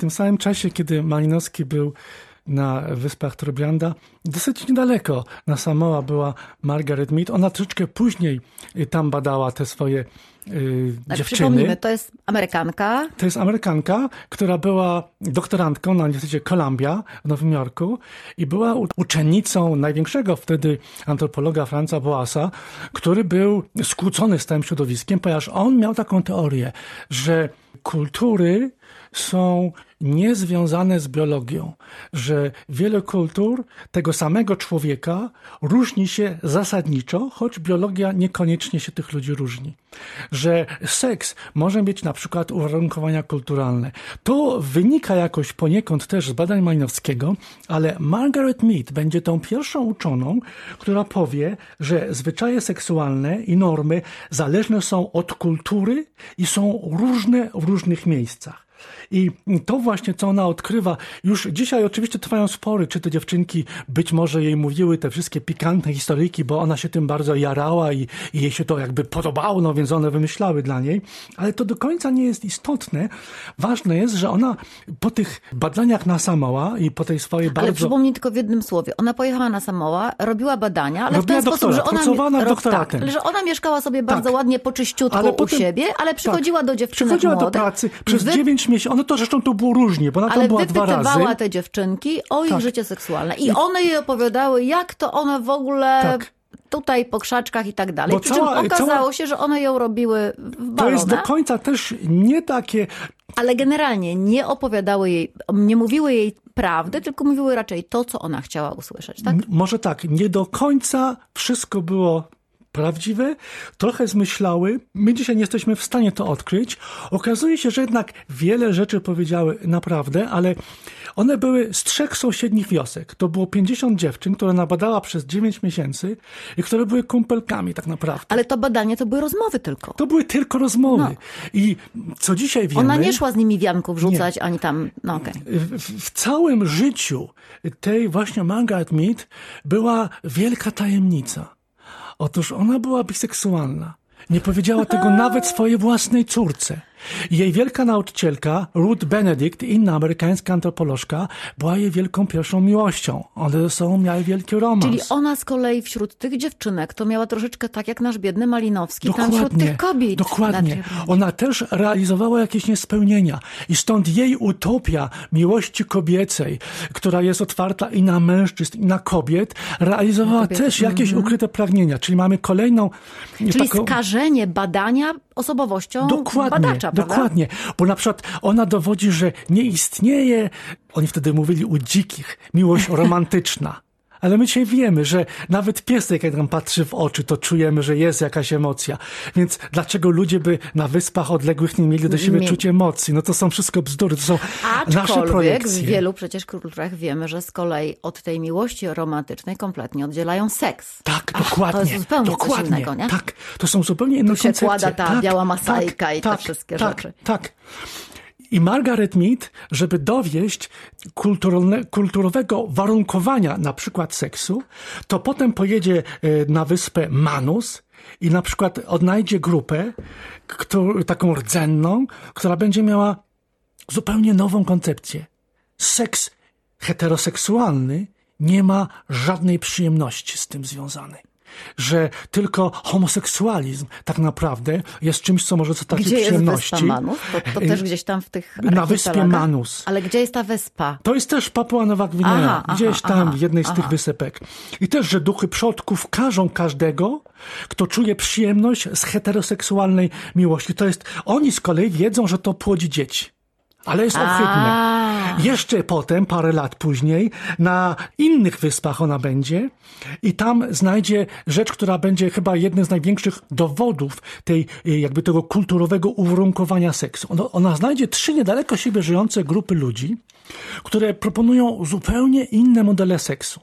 tym samym czasie, kiedy Malinowski był na wyspach Trobrianda. Dosyć niedaleko na Samoa była Margaret Mead. Ona troszeczkę później y, tam badała te swoje yy, Tak, dziewczyny. Przypomnijmy, to jest Amerykanka. To jest Amerykanka, która była doktorantką na Uniwersytecie Columbia w Nowym Jorku i była uczennicą największego wtedy antropologa Franza Boasa, który był skłócony z tym środowiskiem, ponieważ on miał taką teorię, że kultury są niezwiązane z biologią, że wiele kultur tego samego człowieka różni się zasadniczo, choć biologia niekoniecznie się tych ludzi różni. Że seks może mieć na przykład uwarunkowania kulturalne. To wynika jakoś poniekąd też z badań Malinowskiego, ale Margaret Mead będzie tą pierwszą uczoną, która powie, że zwyczaje seksualne i normy zależne są od kultury i są różne w różnych miejscach. I to właśnie, co ona odkrywa. Już dzisiaj oczywiście trwają spory, czy te dziewczynki być może jej mówiły te wszystkie pikantne historyjki, bo ona się tym bardzo jarała i, i jej się to jakby podobało, no więc one wymyślały dla niej. Ale to do końca nie jest istotne. Ważne jest, że ona po tych badaniach na Samoa i po tej swojej Ale bardzo... przypomnij tylko w jednym słowie. Ona pojechała na Samoa, robiła badania, ale Robiła w ten sposób, że ona, doktoratem. Tak, że ona mieszkała sobie bardzo Tak. ładnie po czyściutku Ale u potem- siebie, ale przychodziła tak, do dziewczynek Przychodziła do młodych. pracy przez wy- 9 miesięcy. Ono to zresztą to było różnie, bo ona tam ale była dwa razy. wypytywała te dziewczynki o ich Tak. życie seksualne. I one jej opowiadały, jak to one w ogóle Tak. tutaj po krzaczkach i tak dalej. Bo Przy czym cała- okazało cała- się, że one ją robiły w To balonach, jest do końca też nie takie ale generalnie nie opowiadały jej, nie mówiły jej prawdy, tylko mówiły raczej to, co ona chciała usłyszeć. Tak? Może tak, nie do końca wszystko było prawdziwe, trochę zmyślały. My dzisiaj nie jesteśmy w stanie to odkryć. Okazuje się, że jednak wiele rzeczy powiedziały naprawdę, ale one były z trzech sąsiednich wiosek. To było 50 dziewczyn, które nabadała przez 9 miesięcy i które były kumpelkami tak naprawdę. Ale to badanie to były rozmowy tylko. To były tylko rozmowy. No. I co dzisiaj wiemy... Ona nie szła z nimi wianków rzucać, ani tam, no okej. w, w całym życiu tej właśnie Margaret Mead była wielka tajemnica. Otóż ona była biseksualna. Nie powiedziała tego nawet swojej własnej córce. Jej wielka nauczycielka, Ruth Benedict, inna amerykańska antropolożka, była jej wielką pierwszą miłością. One ze sobą miały wielki romans. Czyli ona z kolei wśród tych dziewczynek to miała troszeczkę tak jak nasz biedny Malinowski, tam wśród Dokładnie, tych kobiet. dokładnie. na. Ona też realizowała jakieś niespełnienia i stąd jej utopia miłości kobiecej, która jest otwarta i na mężczyzn, i na kobiet, realizowała kobiety, też jakieś ukryte pragnienia. Czyli mamy kolejną Czyli taką... skażenie badania osobowością Dokładnie, badacza, prawda? dokładnie. Bo na przykład ona dowodzi, że nie istnieje, oni wtedy mówili u dzikich, miłość romantyczna. Ale my dzisiaj wiemy, że nawet piesek, jak nam patrzy w oczy, to czujemy, że jest jakaś emocja. Więc dlaczego ludzie by na wyspach odległych nie mieli do siebie Nie- czuć emocji? No to są wszystko bzdury, to są nasze Aczkolwiek w projekcje. wielu przecież kulturach wiemy, że z kolei od tej miłości romantycznej kompletnie oddzielają seks. Tak, Ach, dokładnie. To jest zupełnie dokładnie, coś innego, nie? Tak, to są zupełnie inne Tu się koncepcje. kłada ta tak, biała masajka tak, i te tak, wszystkie tak, rzeczy. Tak, I Margaret Mead, żeby dowieść kulturowego warunkowania na przykład seksu, to potem pojedzie e, na wyspę Manus i na przykład odnajdzie grupę, którą, taką rdzenną, która będzie miała zupełnie nową koncepcję. Seks heteroseksualny nie ma żadnej przyjemności z tym związanej. Że tylko homoseksualizm tak naprawdę jest czymś, co może dostarczyć Gdzie jest przyjemności. wyspa Manus? To, to też gdzieś tam w tych Na wyspie? Manus. Ale gdzie jest ta wyspa? To jest też Papua Nowa Gwinea, Aha, aha, gdzieś tam aha, w jednej z tych aha. wysepek. I też, że duchy przodków każą każdego, kto czuje przyjemność z heteroseksualnej miłości. To jest, oni z kolei wiedzą, że to płodzi dzieci. Ale jest ohydne. Jeszcze potem, parę lat później, na innych wyspach ona będzie i tam znajdzie rzecz, która będzie chyba jednym z największych dowodów tej, y, jakby tego kulturowego uwarunkowania seksu. Ona, ona znajdzie trzy niedaleko siebie żyjące grupy ludzi, które proponują zupełnie inne modele seksu.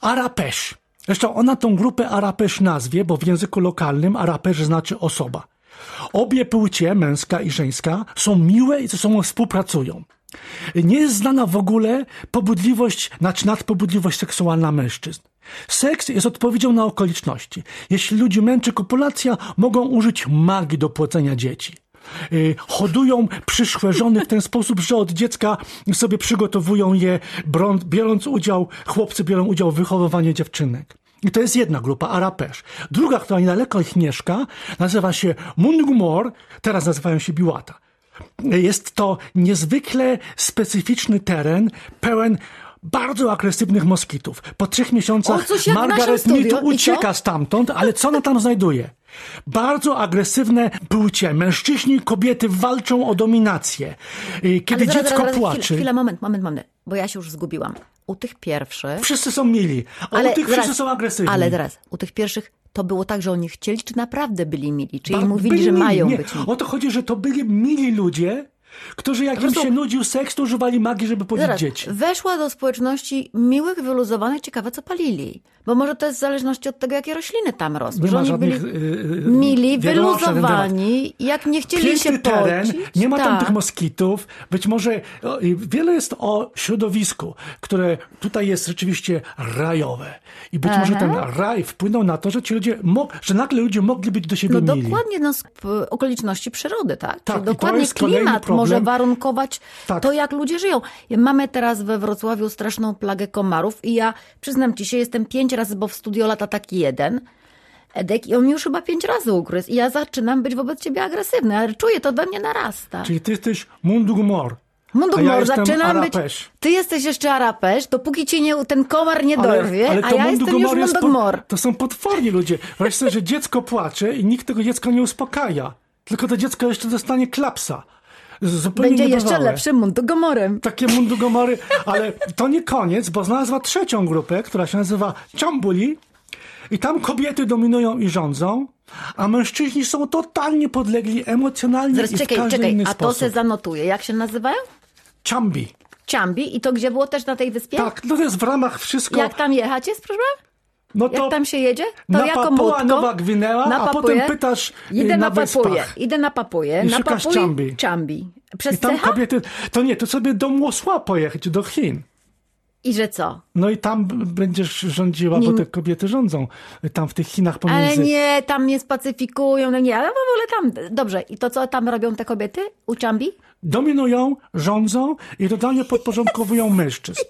Arapesz. Zresztą ona tą grupę Arapesz nazwie, bo w języku lokalnym Arapesz znaczy osoba. Obie płcie, męska i żeńska, są miłe i ze sobą współpracują. Nie jest znana w ogóle pobudliwość, znaczy nadpobudliwość seksualna mężczyzn. Seks jest odpowiedzią na okoliczności. Jeśli ludzi męczy kopulacja, mogą użyć magii do płodzenia dzieci. y, hodują przyszłe żony w ten sposób, że od dziecka sobie przygotowują je, biorąc udział, chłopcy biorą udział w wychowywaniu dziewczynek. I to jest jedna grupa, Arapesz. Druga, która niedaleko ich mieszka, nazywa się Mungumor, teraz nazywają się Biłata. Jest to niezwykle specyficzny teren, pełen bardzo agresywnych moskitów. Po trzech miesiącach Margaret. Mead ucieka stamtąd, ale co ona tam znajduje? Bardzo agresywne płcie. Mężczyźni i kobiety walczą o dominację. Y, Kiedy Ale dziecko zaraz, zaraz, płacze, Chwila, chwila, moment, moment, moment, bo ja się już zgubiłam. U tych pierwszych... wszyscy są mili, a u tych wszyscy są agresywni. Ale teraz, u tych pierwszych to było tak, że oni chcieli, czy naprawdę byli mili? Czyli Ba- mówili, że mili. mają nie, być mili? O to chodzi, że to byli mili ludzie, którzy jak im prostu- się nudził seks, to używali magii, żeby podzieć Zaraz, dzieci. weszła do społeczności miłych, wyluzowanych, ciekawe co palili. Bo może to jest w zależności od tego, jakie rośliny tam rosły. Nie ma oni byli żadnych, y, mili, wyluzowani, jak nie chcieli Piękny się teren, pocić. nie ma tam tak. tych moskitów. Być może wiele jest o środowisku, które tutaj jest rzeczywiście rajowe. I być może ten raj wpłynął na to, że ci ludzie, że nagle ludzie mogli być do siebie No mili. dokładnie no, z okoliczności przyrody, tak? Tak, Czyli dokładnie klimat. Może warunkować Tak. to, jak ludzie żyją. Mamy teraz we Wrocławiu straszną plagę komarów i ja przyznam ci się, jestem pięć razy, bo w studio lata taki jeden. Edek i on już chyba pięć razy ugryzł. I ja zaczynam być wobec ciebie agresywny, ale czuję, to we mnie narasta. Czyli ty jesteś mundugmor. Mundu a ja zaczynam być. Ty jesteś jeszcze Arapesz, dopóki cię nie, ten komar nie dorwie, ale a to ja jestem już Mundugumor jest po- Mundugmor. To są potworni ludzie. Sobie, że dziecko płacze i nikt tego dziecka nie uspokaja. Tylko to dziecko jeszcze dostanie klapsa. Zupełnie Będzie jeszcze lepszym Mundugomorem. Takie mundugomory, ale to nie koniec, bo znalazła trzecią grupę, która się nazywa Ciambuli i tam kobiety dominują i rządzą, a mężczyźni są totalnie podlegli emocjonalnie Zaraz i w czekaj, każdy czekaj, inny a to sposób. se zanotuję. Jak się nazywają? Ciambi. Ciambi. I to gdzie było też na tej wyspie? Tak, no to jest w ramach wszystko... Jak tam jechać jest, proszę? No to Jak tam się jedzie? To na jako Papua Nowa Gwinea, na a potem pytasz y, Idę na na, Papuję, idę na Papuję, I na Papuję, Ciambi. Ciambi. Przez I tam kobiety... To nie, to sobie do Młosła pojechać, do Chin. I że co? No i tam będziesz rządziła, bo te kobiety rządzą tam w tych Chinach pomiędzy... Ale nie, tam nie spacyfikują, no nie, ale w ogóle tam, dobrze. I to co tam robią te kobiety u Ciambi? dominują, rządzą i totalnie podporządkowują mężczyzn.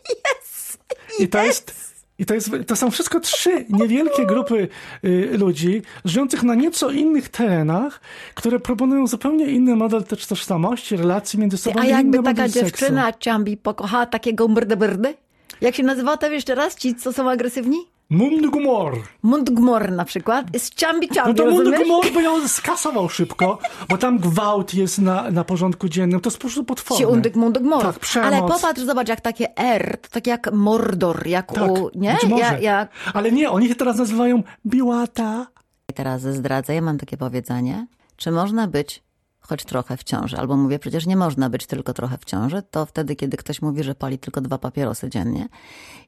I to jest. I to, jest, to są wszystko trzy niewielkie grupy y, ludzi żyjących na nieco innych terenach, które proponują zupełnie inny model też tożsamości, relacji między sobą A jakby taka dziewczyna Seksu. Ciambi pokochała takiego brdy Jak się nazywa to jeszcze raz? Ci, co są agresywni? Mundgumor. Mundgmor na przykład. Z Ciambi No Ciambi, to? Mundgumor by ją skasował szybko, bo tam gwałt jest na, na porządku dziennym. To jest po prostu Ci potworne. undyk mundgmor. Tak, przemoc. Ale popatrz, zobacz, jak takie R, to tak jak Mordor, jak Tak, u... Nie? być może. Ja, jak... Ale nie, oni się teraz nazywają Biłata. Teraz zdradzę, ja mam takie powiedzenie. Czy można być choć trochę w ciąży? Albo mówię, przecież nie można być tylko trochę w ciąży. To wtedy, kiedy ktoś mówi, że pali tylko dwa papierosy dziennie.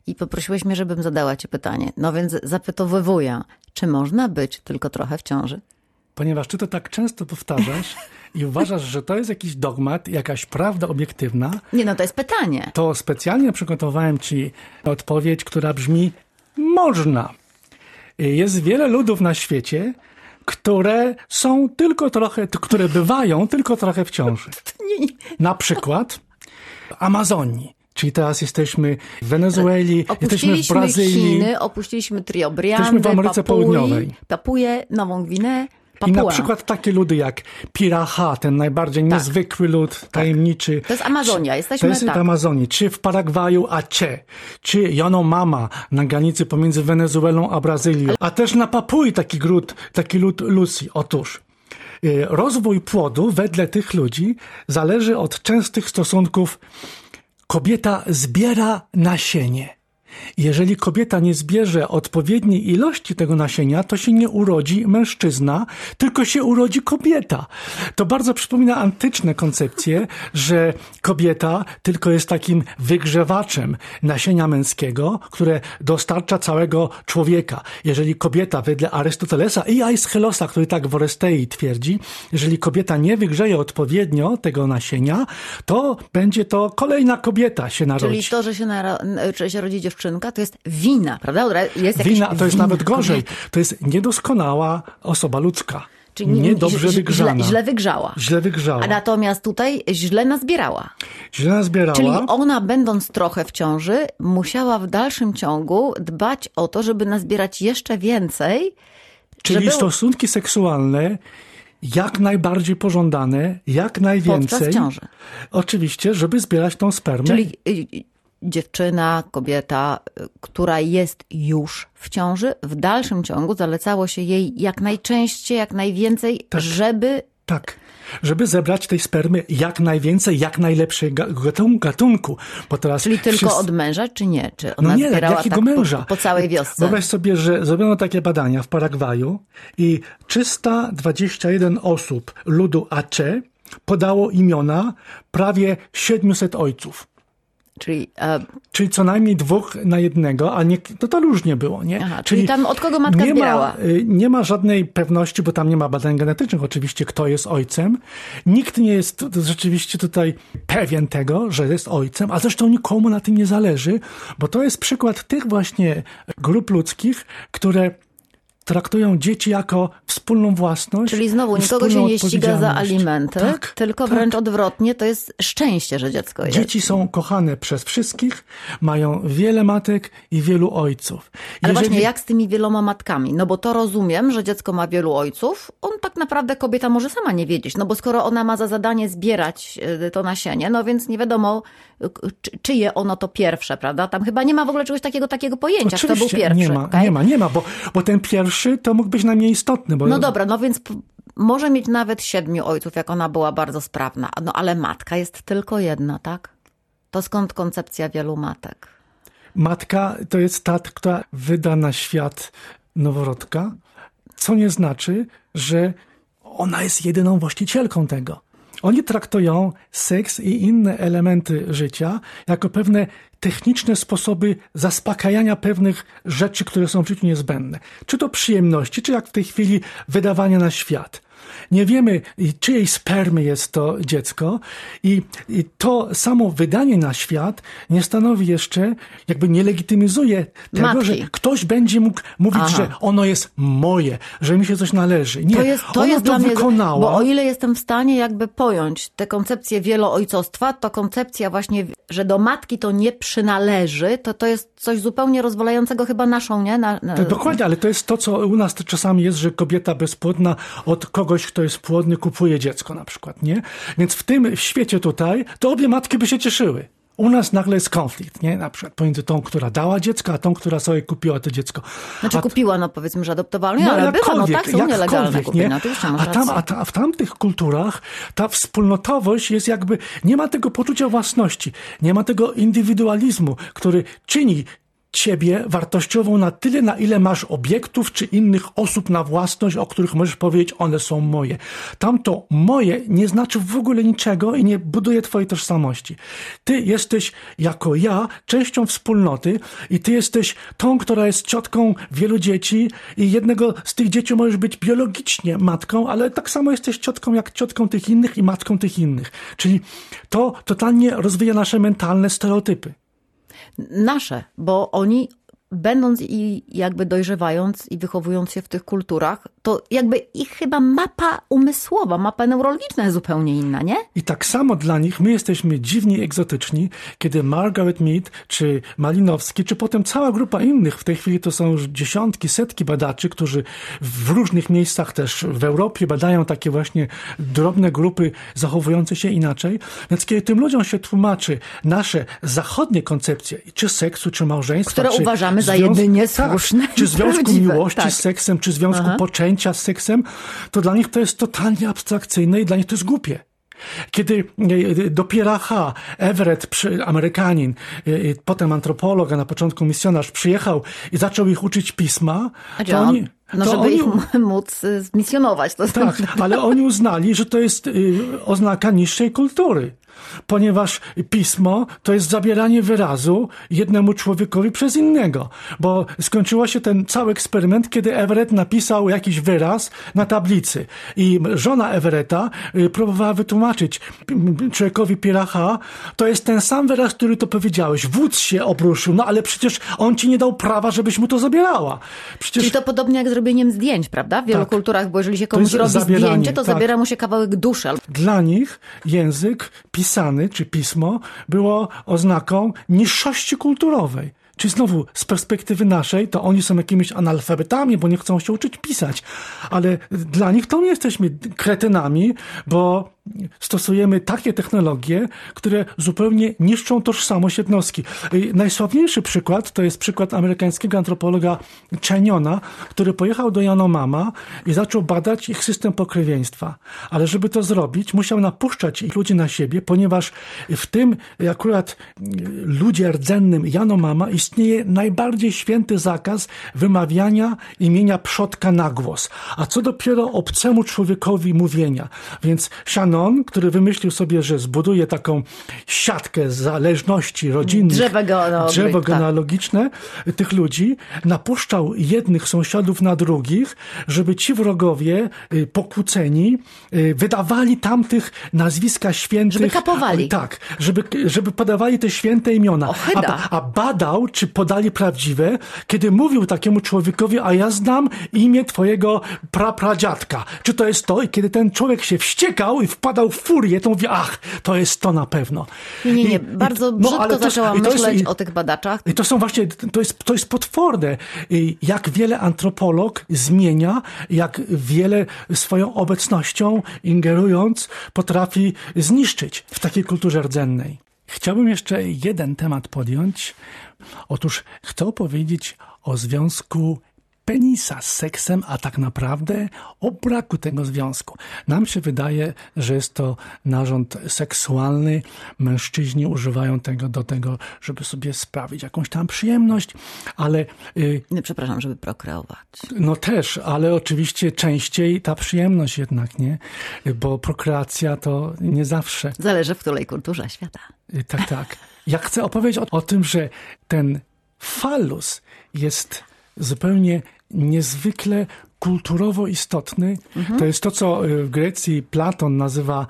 I poprosiłeś mnie, żebym zadała ci pytanie. No więc zapytowywuję, czy można być tylko trochę w ciąży? Ponieważ ty to tak często powtarzasz i uważasz, że to jest jakiś dogmat, jakaś prawda obiektywna, Nie, no to jest pytanie. to specjalnie przygotowałem ci odpowiedź, która brzmi można. Jest wiele ludów na świecie, które są tylko trochę, które bywają tylko trochę w ciąży. Na przykład Amazonii. Czyli teraz jesteśmy w Wenezueli, jesteśmy w Brazylii. Chiny, opuściliśmy Trio Jesteśmy w Ameryce Papui, Południowej. Papuję, Nową Gwineę, I na Papua. przykład takie ludy jak Piraha, ten najbardziej niezwykły lud, tajemniczy. To jest Amazonia, jesteśmy To jest tak. w Amazonii, czy w Paragwaju Aceh, czy Yanomama na granicy pomiędzy Wenezuelą a Brazylią, a też na Papui taki lud, taki lud Lucy. Otóż y, rozwój płodu wedle tych ludzi zależy od częstych stosunków kobieta zbiera nasienie. Jeżeli kobieta nie zbierze odpowiedniej ilości tego nasienia, to się nie urodzi mężczyzna, tylko się urodzi kobieta. To bardzo przypomina antyczne koncepcje, że kobieta tylko jest takim wygrzewaczem nasienia męskiego, które dostarcza całego człowieka. Jeżeli kobieta, wedle Arystotelesa i Aeschylosa, który tak w Orestei twierdzi, jeżeli kobieta nie wygrzeje odpowiednio tego nasienia, to będzie to kolejna kobieta się narodzi. Czyli to, że się, naro- że się rodzi to jest wina, prawda? Jest Wina to jest wina nawet gorzej. To jest niedoskonała osoba ludzka. Czyli niedobrze źle, wygrzana. źle wygrzała. Źle wygrzała. A natomiast tutaj źle nazbierała. Źle nazbierała. Czyli ona, będąc trochę w ciąży, musiała w dalszym ciągu dbać o to, żeby nazbierać jeszcze więcej. Czyli żeby... stosunki seksualne jak najbardziej pożądane, jak najwięcej. Podczas ciąży. Oczywiście, żeby zbierać tą spermę. Czyli y, dziewczyna, kobieta, y, która jest już w ciąży, w dalszym ciągu zalecało się jej jak najczęściej, jak najwięcej, Tak. żeby Tak. Żeby zebrać tej spermy jak najwięcej, jak najlepszej gatunku. Bo teraz Czyli tylko wszyscy... od męża, czy nie? Czy No ona nie, zbierała jakiego tak męża? Po, po całej wiosce? Wyobraź sobie, że zrobiono takie badania w Paragwaju i 321 osób ludu Aceh podało imiona prawie 700 ojców. Czyli, e, Czyli co najmniej dwóch na jednego, a nie, to to różnie było, nie? Aha, czyli tam od kogo matka nie zbierała? Ma, y, nie ma żadnej pewności, bo tam nie ma badań genetycznych oczywiście, kto jest ojcem. Nikt nie jest rzeczywiście tutaj pewien tego, że jest ojcem, a zresztą nikomu na tym nie zależy, bo to jest przykład tych właśnie grup ludzkich, które traktują dzieci jako wspólną własność. czyli znowu nikogo się nie ściga za alimenty, Tak, tylko tak. wręcz odwrotnie, to jest szczęście, że dziecko jest. Dzieci są kochane przez wszystkich, mają wiele matek i wielu ojców. Ale Jeżeli- właśnie jak z tymi wieloma matkami? No bo to rozumiem, że dziecko ma wielu ojców. On naprawdę kobieta może sama nie wiedzieć, no bo skoro ona ma za zadanie zbierać y, to nasienie, no więc nie wiadomo, y, czy, czyje ono to pierwsze, prawda? Tam chyba nie ma w ogóle czegoś takiego, takiego pojęcia, kto był pierwszy. nie ma, okej? nie ma, nie ma, bo, bo ten pierwszy to mógł być najmniej istotny. Bo No dobra, no więc może mieć nawet siedmiu ojców, jak ona była bardzo sprawna. No ale matka jest tylko jedna, tak? To skąd koncepcja wielu matek? Matka to jest ta, która wyda na świat noworodka, co nie znaczy, że ona jest jedyną właścicielką tego. Oni traktują seks i inne elementy życia jako pewne techniczne sposoby zaspokajania pewnych rzeczy, które są w życiu niezbędne. Czy to przyjemności, czy jak w tej chwili wydawania na świat. Nie wiemy, czyjej spermy jest to dziecko i, i to samo wydanie na świat nie stanowi jeszcze, jakby nie legitymizuje tego, Matki. że ktoś będzie mógł mówić, Aha. że ono jest moje, że mi się coś należy. Nie, To jest, to ona jest to mnie, wykonała. bo o ile jestem w stanie jakby pojąć tę koncepcję wieloojcostwa, to koncepcja właśnie, że do matki to nie przynależy, to to jest coś zupełnie rozwalającego chyba naszą, nie? Na, na, dokładnie, ale to jest to, co u nas czasami jest, że kobieta bezpłodna od kogoś, kto jest płodny, kupuje dziecko na przykład, nie? Więc w tym świecie tutaj, to obie matki by się cieszyły. U nas nagle jest konflikt, nie? Na przykład pomiędzy tą, która dała dziecko, a tą, która sobie kupiła to dziecko. Znaczy a, kupiła, no powiedzmy, że adoptowała, nie, ale bywa, no tak, są nielegalne nie? oczywiście a, tam, a, ta, a w tamtych kulturach ta wspólnotowość jest jakby, nie ma tego poczucia własności, nie ma tego indywidualizmu, który czyni ciebie wartościową na tyle, na ile masz obiektów czy innych osób na własność, o których możesz powiedzieć, one są moje. Tamto moje nie znaczy w ogóle niczego i nie buduje twojej tożsamości. Ty jesteś jako ja częścią wspólnoty i ty jesteś tą, która jest ciotką wielu dzieci i jednego z tych dzieci możesz być biologicznie matką, ale tak samo jesteś ciotką jak ciotką tych innych i matką tych innych. Czyli to totalnie rozwija nasze mentalne stereotypy. Nasze, bo oni będąc i jakby dojrzewając i wychowując się w tych kulturach, to jakby ich chyba mapa umysłowa, mapa neurologiczna jest zupełnie inna, nie? I tak samo dla nich my jesteśmy dziwni egzotyczni, kiedy Margaret Mead, czy Malinowski, czy potem cała grupa innych, w tej chwili to są już dziesiątki, setki badaczy, którzy w różnych miejscach też w Europie badają takie właśnie drobne grupy zachowujące się inaczej. Więc kiedy tym ludziom się tłumaczy nasze zachodnie koncepcje, czy seksu, czy małżeństwa, Które czy uważamy za związku- jedynie słuszne tak, czy związku prawdziwe, miłości tak. z seksem, czy związku Aha. poczęcia z seksem, to dla nich to jest totalnie abstrakcyjne i dla nich to jest głupie. Kiedy e, do Pieracha Everett, przy- Amerykanin, e, e, potem antropolog, a na początku misjonarz, przyjechał i zaczął ich uczyć pisma, to oni, no żeby oni, ich móc y, zmisjonować. To tak, ale oni uznali, że to jest y, oznaka niższej kultury. Ponieważ pismo to jest zabieranie wyrazu jednemu człowiekowi przez innego. Bo skończyło się ten cały eksperyment, kiedy Everett napisał jakiś wyraz na tablicy. I żona Everetta y, próbowała wytłumaczyć człowiekowi Pieracha, to jest ten sam wyraz, który to powiedziałeś. Wódz się obruszył, no ale przecież on ci nie dał prawa, żebyś mu to zabierała. Przecież Czyli to podobnie jak zrobił zrobieniem zdjęć, prawda? W wielu Tak. kulturach, bo jeżeli się komuś robi zdjęcie, to tak. zabiera mu się kawałek duszy. Dla nich język pisany czy pismo było oznaką niższości kulturowej. Czy znowu z perspektywy naszej, to oni są jakimiś analfabetami, bo nie chcą się uczyć pisać. Ale dla nich to my jesteśmy kretynami, bo stosujemy takie technologie, które zupełnie niszczą tożsamość jednostki. Najsławniejszy przykład to jest przykład amerykańskiego antropologa Cheniona, który pojechał do Janomama i zaczął badać ich system pokrewieństwa. Ale żeby to zrobić, musiał napuszczać ich ludzi na siebie, ponieważ w tym akurat ludzie rdzennym Janomama istnieje najbardziej święty zakaz wymawiania imienia przodka na głos. A co dopiero obcemu człowiekowi mówienia. Więc Shannon, który wymyślił sobie, że zbuduje taką siatkę zależności rodzinnych, Drzewo genealogiczne, drzewo tak. genealogiczne tych ludzi, napuszczał jednych sąsiadów na drugich, żeby ci wrogowie y, pokłóceni y, wydawali tamtych nazwiska świętych. Żeby kapowali. Tak, żeby, żeby podawali te święte imiona. Ochyda. A, a badał, czy podali prawdziwe, kiedy mówił takiemu człowiekowi, a ja znam imię twojego prapradziadka. Czy to jest to? I kiedy ten człowiek się wściekał i wpadał w furię, to mówi, ach, to jest to na pewno. Nie, nie, nie. I- Bardzo i- no, brzydko ale to jest- zaczęłam i to jest- myśleć i- o tych badaczach. i to są właśnie, to jest, to jest potworne, I jak wiele antropolog zmienia, jak wiele swoją obecnością, ingerując, potrafi zniszczyć w takiej kulturze rdzennej. Chciałbym jeszcze jeden temat podjąć. Otóż chcę opowiedzieć o związku penisa z seksem, a tak naprawdę o braku tego związku. Nam się wydaje, że jest to narząd seksualny. Mężczyźni używają tego do tego, żeby sobie sprawić jakąś tam przyjemność, ale y, Nie, Przepraszam, żeby prokreować. no też, ale oczywiście częściej ta przyjemność jednak, nie? Bo prokreacja to nie zawsze. Zależy w której kulturze świata. Y, Tak, tak. Ja chcę opowiedzieć o, o tym, że ten fallus jest zupełnie niezwykle kulturowo istotny. To jest to, co y, w Grecji Platon nazywa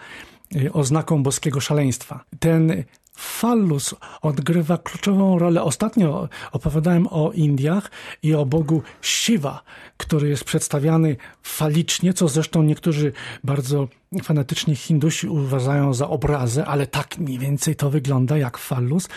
y, oznaką boskiego szaleństwa. Ten fallus odgrywa kluczową rolę. Ostatnio opowiadałem o Indiach i o bogu Shiva, który jest przedstawiany falicznie, co zresztą niektórzy bardzo fanatycznie Hindusi uważają za obrazę, ale tak mniej więcej to wygląda jak fallus,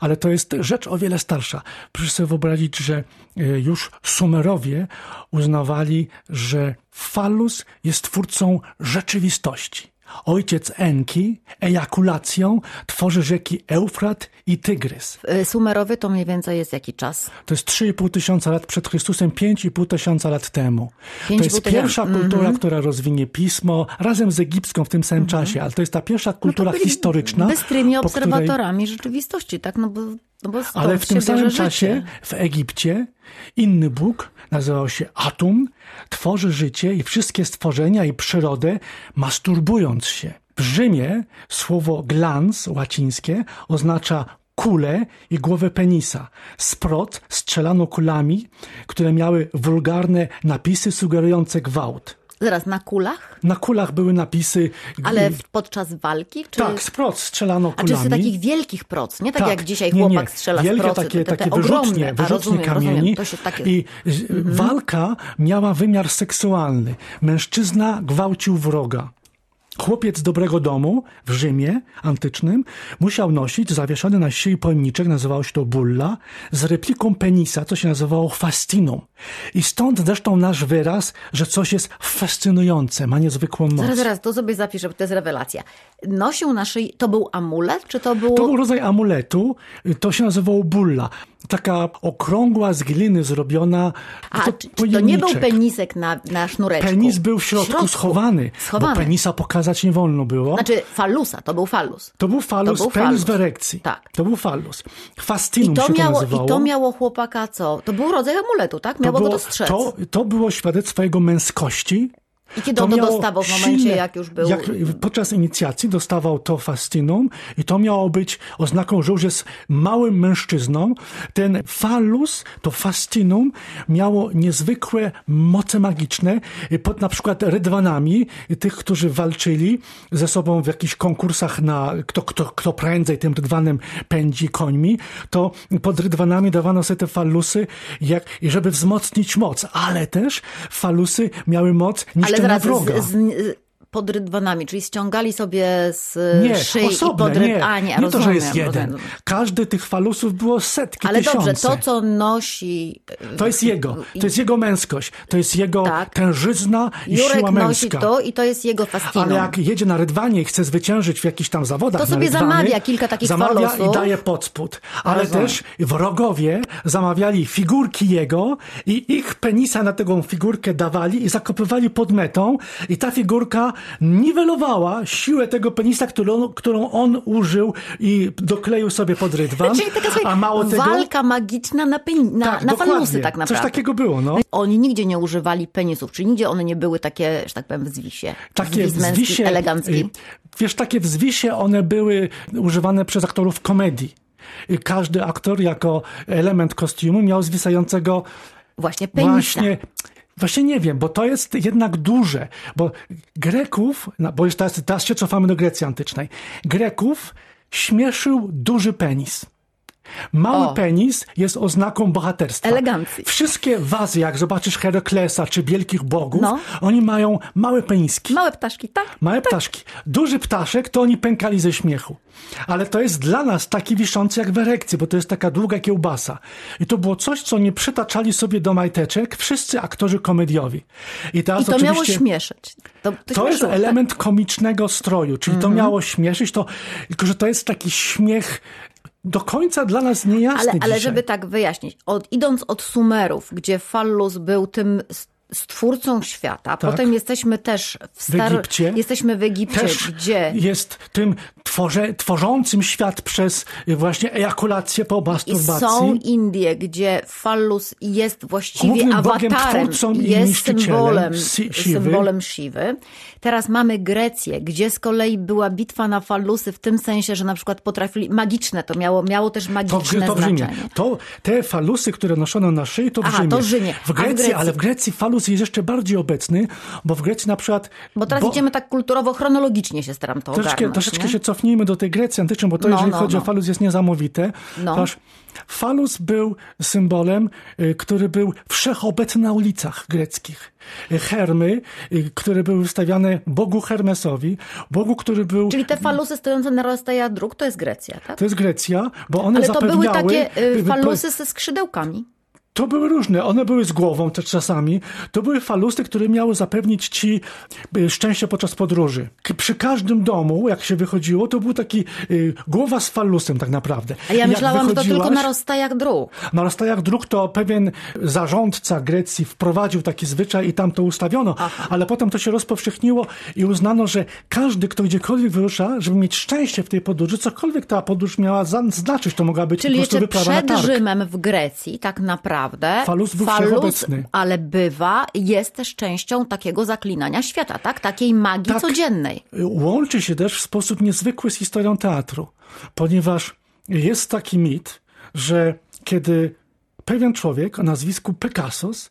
ale to jest rzecz o wiele starsza. Proszę sobie wyobrazić, że y, już Sumerowie uznawali, że fallus jest twórcą rzeczywistości. Ojciec Enki ejakulacją tworzy rzeki Eufrat i Tygrys. Y, Sumerowy to mniej więcej jest jaki czas? To jest 3,5 tysiąca lat przed Chrystusem, 5,5 tysiąca lat temu. To 5,5 jest pierwsza kultura, która rozwinie pismo, razem z egipską w tym samym czasie, ale to jest ta pierwsza kultura No byli historyczna. Bystrymi po której- obserwatorami rzeczywistości, tak? No bo, no Ale w tym samym czasie życie. w Egipcie inny Bóg, nazywał się Atum, tworzy życie i wszystkie stworzenia i przyrodę masturbując się. W Rzymie słowo glans łacińskie oznacza kulę i głowę penisa. Sprot strzelano kulami, które miały wulgarne napisy sugerujące gwałt. Zaraz, na kulach? Na kulach były napisy... Ale podczas walki? Czy... Tak, sprot strzelano A kulami. czy z takich wielkich proc, nie tak, Tak. jak dzisiaj Nie, nie. chłopak strzela z Wielkie procy, takie, te, te takie ogromne, wyrzutnie, a wyrzutnie rozumiem, kamieni. takie... I y, walka miała wymiar seksualny. Mężczyzna gwałcił wroga. Chłopiec dobrego domu w Rzymie antycznym musiał nosić zawieszony na szyi pojemniczek, nazywało się to bulla, z repliką penisa, co się nazywało fascinum. I stąd zresztą nasz wyraz, że coś jest fascynujące, ma niezwykłą moc. Zaraz, zaraz, to sobie zapiszę, bo to jest rewelacja. Nosił na szyi, to był amulet, czy to było... To był rodzaj amuletu, to się nazywało bulla. Taka okrągła z gliny zrobiona. A, to czy, to nie był penisek na, na sznureczku? Penis był w środku, schowany, Schowany. bo penisa pokazać nie wolno było. Znaczy falusa, to był falus. to był falus, to był penis falus. w erekcji. Tak. To był falus. I Fascinum to, się to miało, nazywało. I to miało chłopaka co? To był rodzaj amuletu, tak? Miało go było, dostrzec. to, to było świadectwo jego męskości, I kiedy on to dostawał w momencie, silne, jak już był... Jak podczas inicjacji dostawał to fascinum i to miało być oznaką, że już jest małym mężczyzną. Ten falus, to fascinum miało niezwykłe moce magiczne pod na przykład rydwanami tych, którzy walczyli ze sobą w jakichś konkursach na kto, kto, kto prędzej tym rydwanem pędzi końmi, to pod rydwanami dawano sobie te falusy, jak, żeby wzmocnić moc, ale też falusy miały moc niszczenia wroga. Z, z, pod rydwanami, czyli ściągali sobie z nie, szyi osobne, i pod ryd... nie, A, nie, nie rozumiem, to, że jest jeden. Rozumiem. Każdy tych falusów było setki, Ale tysiące. dobrze, to co nosi... To jest jego, to jest jego męskość, to jest jego tak. tężyzna i Jurek siła męska. nosi to i to jest jego fascinum. Ale jak jedzie na rydwanie i chce zwyciężyć w jakichś tam zawodach To sobie zamawia kilka takich zamawia falusów. i daje podspód. Ale rozumiem. też wrogowie zamawiali figurki jego i ich penisa na tę figurkę dawali i zakopywali pod metą i ta figurka niwelowała siłę tego penisa, którą, którą on użył i dokleił sobie pod rydwan. Czyli taka sobie a mało tego... walka magiczna na, pen... na, tak, na falusy tak naprawdę. Coś takiego było, no. Oni nigdzie nie używali penisów, czyli nigdzie one nie były takie, że tak powiem, w zwisie. Takie w zwisie, elegancki. Y, wiesz, takie w zwisie one były używane przez aktorów komedii. Każdy aktor jako element kostiumu miał zwisającego Właśnie penisa. Właśnie Właśnie nie wiem, bo to jest jednak duże, bo Greków, no bo już teraz, teraz się cofamy do Grecji antycznej, Greków śmieszył duży penis. Mały o. penis jest oznaką bohaterstwa. Elegancji. Wszystkie wazy, jak zobaczysz Heraklesa czy wielkich bogów, no. oni mają małe peniski. Małe ptaszki, tak? Małe tak. ptaszki. Duży ptaszek, to oni pękali ze śmiechu. Ale to jest dla nas taki wiszący jak w erekcji, bo to jest taka długa kiełbasa. I to było coś, co nie przytaczali sobie do majteczek wszyscy aktorzy komediowi. I, teraz I to oczywiście... miało śmieszyć. To, to, to jest tak? element komicznego stroju, czyli mm -hmm. to mhm. miało śmieszyć, to, tylko że to jest taki śmiech do końca dla nas niejasny Ale, ale żeby tak wyjaśnić, od, idąc od Sumerów, gdzie Fallus był tym stwórcą świata. Tak. Potem jesteśmy też w, star... w Egipcie. Jesteśmy w Egipcie, też gdzie jest tym tworze, tworzącym świat przez właśnie ejakulację po masturbacji. I są Indie, gdzie fallus jest właściwie Głównym awatarem, jest symbolem, siwy. symbolem siwy. Teraz mamy Grecję, gdzie z kolei była bitwa na fallusy w tym sensie, że na przykład potrafili, magiczne to miało, miało też magiczne to, to znaczenie. To, te falusy, które noszono na szyi, to w Aha, Rzymie. To Rzymie. W Grecji, w Grecji, ale w Grecji falus jest jeszcze bardziej obecny, bo w Grecji na przykład... Bo teraz bo, idziemy tak kulturowo, chronologicznie się staram to troszeczkę, ogarnąć. Troszeczkę nie? się cofnijmy do tej Grecji antycznej, bo to no, jeżeli no, chodzi no. o falus jest niesamowite. No. Falus był symbolem, y, który był wszechobecny na ulicach greckich. Y, Hermy, y, które były wystawiane Bogu Hermesowi, Bogu, który był... Czyli te falusy stojące na rozstajach dróg, to jest Grecja, tak? To jest Grecja, bo one Ale to były takie falusy ze skrzydełkami. To były różne. One były z głową też czasami. To były falusy, które miały zapewnić ci y, szczęście podczas podróży. Przy każdym domu, jak się wychodziło, to był taki y, głowa z falusem tak naprawdę. A ja myślałam, że to tylko na rozstajach dróg. Na rozstajach dróg to pewien zarządca Grecji wprowadził taki zwyczaj i tam to ustawiono, Aha. ale potem to się rozpowszechniło i uznano, że każdy, kto gdziekolwiek wyrusza, żeby mieć szczęście w tej podróży, cokolwiek ta podróż miała znaczyć, to mogła być Czyli po prostu wyprawa przed na targ. Rzymem w Grecji tak naprawdę naprawdę. Falus był Falus, ale bywa, jest też częścią takiego zaklinania świata, tak? Takiej magii tak, codziennej. Łączy się też w sposób niezwykły z historią teatru, ponieważ jest taki mit, że kiedy pewien człowiek o nazwisku Pekasos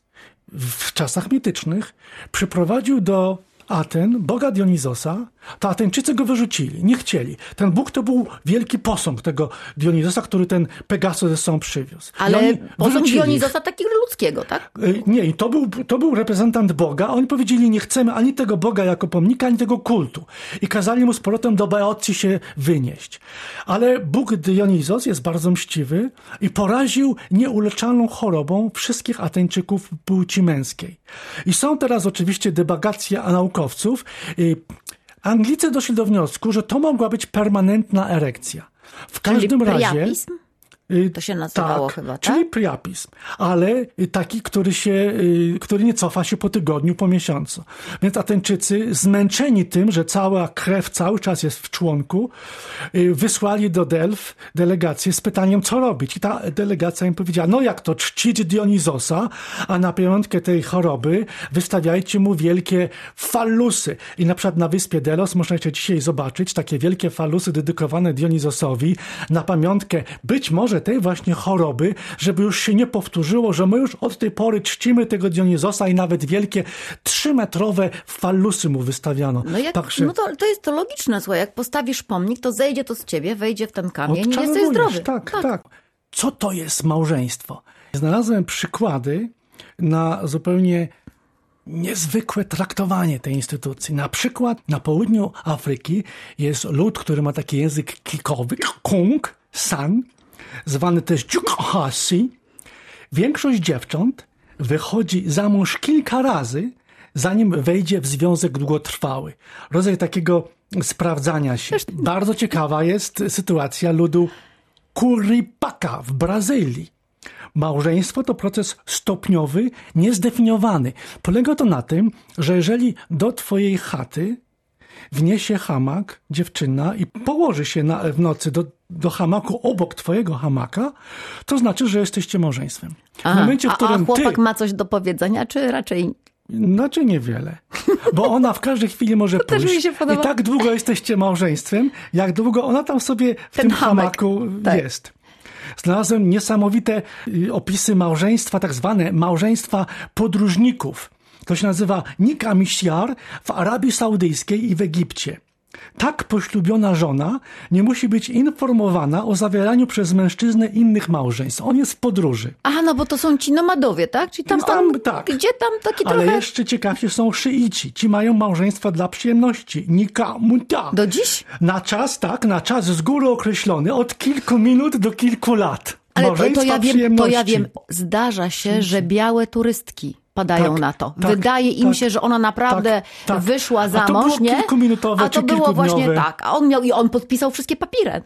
w czasach mitycznych przyprowadził do Aten boga Dionizosa, to Ateńczycy go wyrzucili, nie chcieli. Ten Bóg to był wielki posąg tego Dionizosa, który ten Pegasus ze sobą przywiózł. Ale posąg Dionizosa takiego ludzkiego, tak? Y, nie, to był, to był reprezentant Boga. Oni powiedzieli, nie chcemy ani tego Boga jako pomnika, ani tego kultu. I kazali mu z powrotem do Beocji się wynieść. Ale Bóg Dionizos jest bardzo mściwy i poraził nieuleczalną chorobą wszystkich Ateńczyków płci męskiej. I są teraz oczywiście debagacje naukowców, y, Anglicy doszli do wniosku, że to mogła być permanentna erekcja. W każdym Czyli razie. Y, To się nazywało chyba, tak? Czyli priapizm, ale y, taki, który się, y, który nie cofa się po tygodniu, po miesiącu. Więc Ateńczycy, zmęczeni tym, że cała krew cały czas jest w członku, y, wysłali do Delf delegację z pytaniem, co robić. I ta delegacja im powiedziała, no jak to czcić Dionizosa, a na pamiątkę tej choroby wystawiajcie mu wielkie fallusy. I na przykład na wyspie Delos można jeszcze dzisiaj zobaczyć takie wielkie fallusy dedykowane Dionizosowi na pamiątkę być może tej właśnie choroby, żeby już się nie powtórzyło, że my już od tej pory czcimy tego Dionizosa i nawet wielkie trzymetrowe fallusy mu wystawiano. No, jak, Także no to, to jest to logiczne, słuchaj, jak postawisz pomnik, to zejdzie to z ciebie, wejdzie w ten kamień i jesteś zdrowy. Tak, tak, Co to jest małżeństwo? Znalazłem przykłady na zupełnie niezwykłe traktowanie tej instytucji. Na przykład na południu Afryki jest lud, który ma taki język klikowy, kung, san, zwany też djukhasi. Większość dziewcząt wychodzi za mąż kilka razy, zanim wejdzie w związek długotrwały. Rodzaj takiego sprawdzania się. Bardzo ciekawa jest sytuacja ludu Kuripaka w Brazylii. Małżeństwo to proces stopniowy, niezdefiniowany. Polega to na tym, że jeżeli do twojej chaty wniesie hamak dziewczyna i położy się na, w nocy do, do hamaku obok twojego hamaka, to znaczy, że jesteście małżeństwem. W Aha, momencie, w a, którym a chłopak ty... ma coś do powiedzenia, czy raczej... Znaczy niewiele. Bo ona w każdej chwili może też pójść. I tak długo jesteście małżeństwem, jak długo ona tam sobie w Ten tym hamaku Tak. jest. Znalazłem niesamowite y, opisy małżeństwa, tak zwane małżeństwa podróżników. To się nazywa Nika Misyar w Arabii Saudyjskiej i w Egipcie. Tak poślubiona żona nie musi być informowana o zawieraniu przez mężczyznę innych małżeństw. On jest w podróży. Aha, no bo to są ci nomadowie, tak? Czyli tam, Tam, on, tak. gdzie tam taki Ale trochę... jeszcze ciekawsi są szyici. Ci mają małżeństwa dla przyjemności. Nika muta. Do dziś? Na czas, tak, na czas z góry określony, od kilku minut do kilku lat. Ale to, to, ja wiem, to ja wiem, zdarza się, że białe turystki padają Tak, na to. tak, Wydaje im tak, się, że ona naprawdę tak, tak. wyszła A za to mąż, było nie? kilkuminutowe A to było właśnie tak. A on miał i on podpisał wszystkie papiery.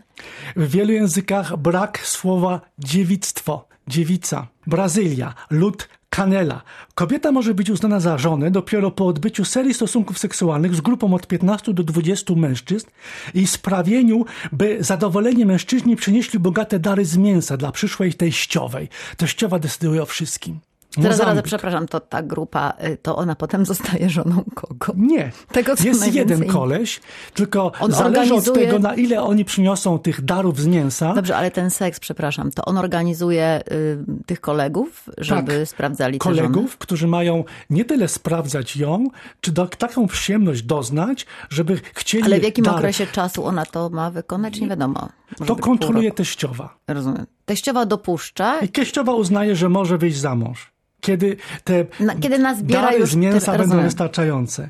W wielu językach brak słowa dziewictwo, dziewica. Brazylia, lud Canela. Kobieta może być uznana za żonę dopiero po odbyciu serii stosunków seksualnych z grupą od 15 do 20 mężczyzn i sprawieniu, by zadowoleni mężczyźni przynieśli bogate dary z mięsa dla przyszłej teściowej. Teściowa decyduje o wszystkim. Zaraz, zaraz, przepraszam, to ta grupa, y, to ona potem zostaje żoną kogo? Nie. Tego, co jest najwięcej- jeden koleś, tylko On zależy od organizuje- tego, na ile oni przyniosą tych darów z mięsa. Dobrze, ale ten seks, przepraszam, to on organizuje y, tych kolegów, żeby Tak. sprawdzali te żony? kolegów, którzy mają nie tyle sprawdzać ją, czy do, taką przyjemność doznać, żeby chcieli Ale w jakim dar. okresie czasu ona to ma wykonać? Nie wiadomo. To kontroluje teściowa. Rozumiem. Teściowa dopuszcza, I teściowa uznaje, że może wyjść za mąż. Kiedy te na, kiedy nazbiera dary z mięsa będą rozumiem. wystarczające.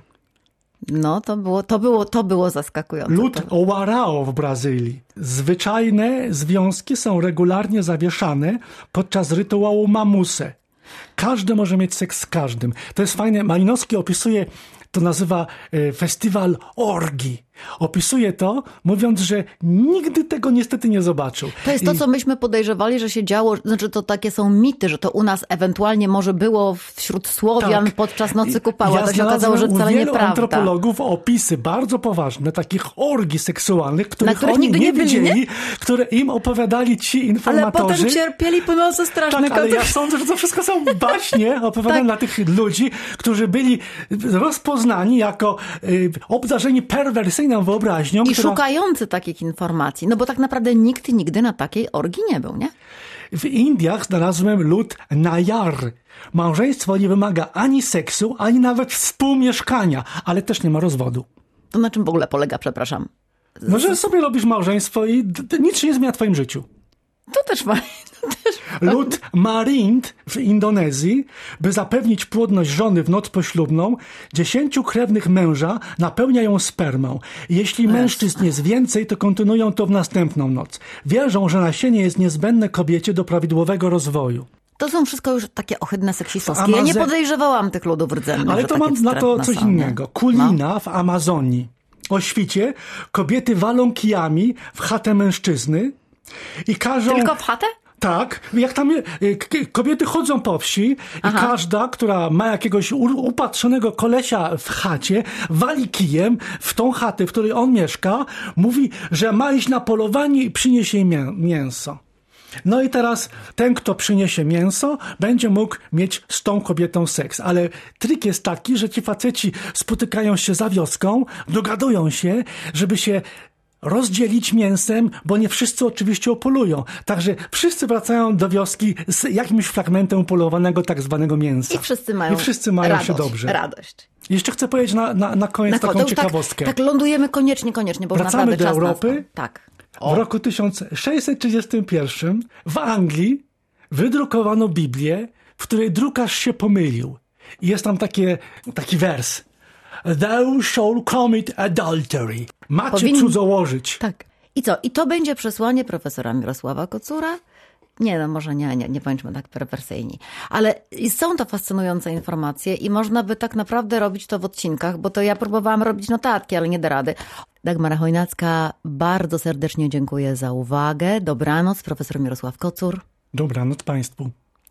No, to było, to było, to było zaskakujące. Lud To- Owarao w Brazylii. Zwyczajne związki są regularnie zawieszane podczas rytuału mamuse. Każdy może mieć seks z każdym. To jest fajne. Malinowski opisuje, to nazywa e, festiwal orgi. Opisuje to, mówiąc, że nigdy tego niestety nie zobaczył. To jest to, I- co myśmy podejrzewali, że się działo, znaczy to takie są mity, że to u nas ewentualnie może było wśród Słowian Tak. podczas Nocy Kupała. ja to się okazało, że wcale nieprawda. antropologów opisy bardzo poważne takich orgii seksualnych, których oni nigdy nie, nie byli, widzieli, nie? które im opowiadali ci Ale informatorzy. potem cierpieli po nocy straszne Tak, ale ja sądzę, że to wszystko są baśnie opowiadane Tak. dla tych ludzi, którzy byli rozpoznani jako y, obdarzeni perwersyjną wyobraźnią, I która szukający takich informacji. No bo tak naprawdę nikt nigdy na takiej orgii nie był, nie? w Indiach znalazłem lud Najar. Małżeństwo nie wymaga ani seksu, ani nawet współmieszkania, ale też nie ma rozwodu. To na czym w ogóle polega, przepraszam? No, że sobie robisz małżeństwo i nic się nie zmienia w twoim życiu. To też fajnie. Lud Marind w Indonezji, by zapewnić płodność żony w noc poślubną, dziesięciu krewnych męża napełnia ją spermą. Jeśli mężczyzn jest więcej, to kontynuują to w następną noc. Wierzą, że nasienie jest niezbędne kobiecie do prawidłowego rozwoju. To są wszystko już takie ohydne seksistowskie. W Ja nie Amaze- podejrzewałam tych ludów rdzennych, Ale to mam na to coś są, innego. No. Kulina w Amazonii. O świcie kobiety walą kijami w chatę mężczyzny, I każą... Tylko w chatę? Tak, jak tam k- kobiety chodzą po wsi i każda, która ma jakiegoś upatrzonego kolesia w chacie, wali kijem w tą chatę, w której on mieszka, mówi, że ma iść na polowanie i przyniesie jej mię- mięso. No i teraz ten, kto przyniesie mięso, będzie mógł mieć z tą kobietą seks. Ale trik jest taki, że ci faceci spotykają się za wioską, dogadują się, żeby się rozdzielić mięsem, bo nie wszyscy oczywiście opolują. Także wszyscy wracają do wioski z jakimś fragmentem upolowanego tak zwanego mięsa. I wszyscy mają, I wszyscy mają radość, się dobrze. radość. Jeszcze chcę powiedzieć na, na, na koniec Na taką końcu, ciekawostkę. Tak, tak, lądujemy koniecznie, koniecznie, bo Wracamy do Europy? Tak. W roku 1631 w Anglii wydrukowano Biblię, w której drukarz się pomylił. I jest tam takie, taki wers. Thou shall commit adultery. Macie Powinni- cudzołożyć. Tak. I co? I to będzie przesłanie profesora Mirosława Kocura? Nie, no może nie, nie, nie bądźmy tak perwersyjni. Ale są to fascynujące informacje i można by tak naprawdę robić to w odcinkach, bo to ja próbowałam robić notatki, ale nie da rady. Dagmara Chojnacka, bardzo serdecznie dziękuję za uwagę. Dobranoc, profesor Mirosław Kocur. Dobranoc Państwu.